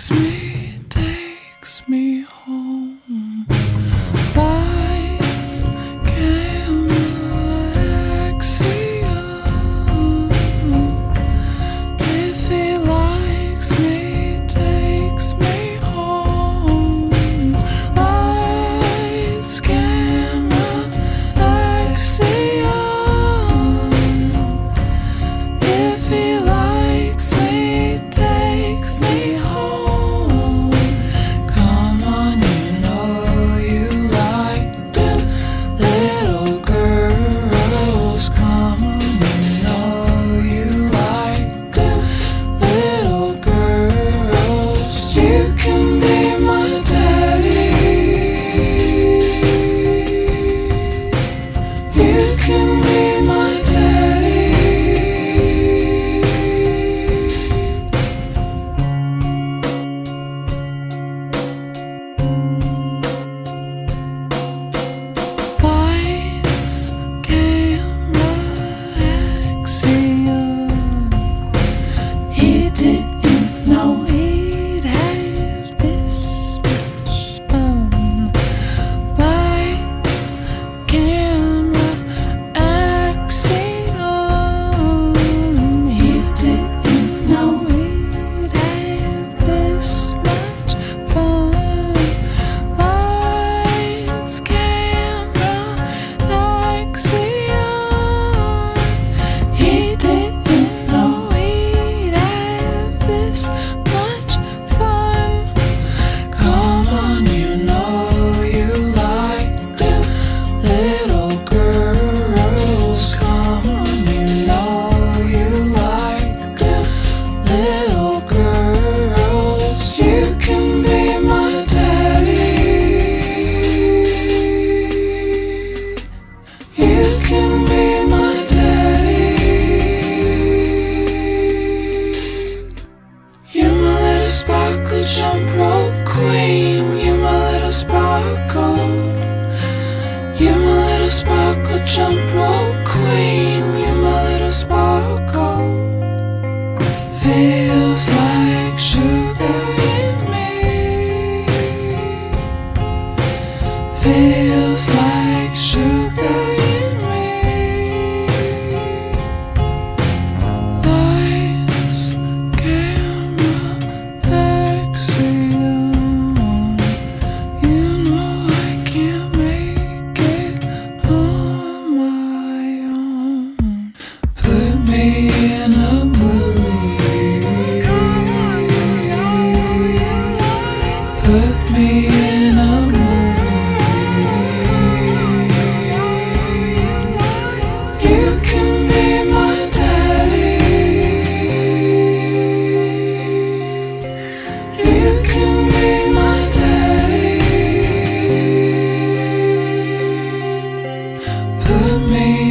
makes me Two. little sparkle. You're my little sparkle jump rope queen. good man.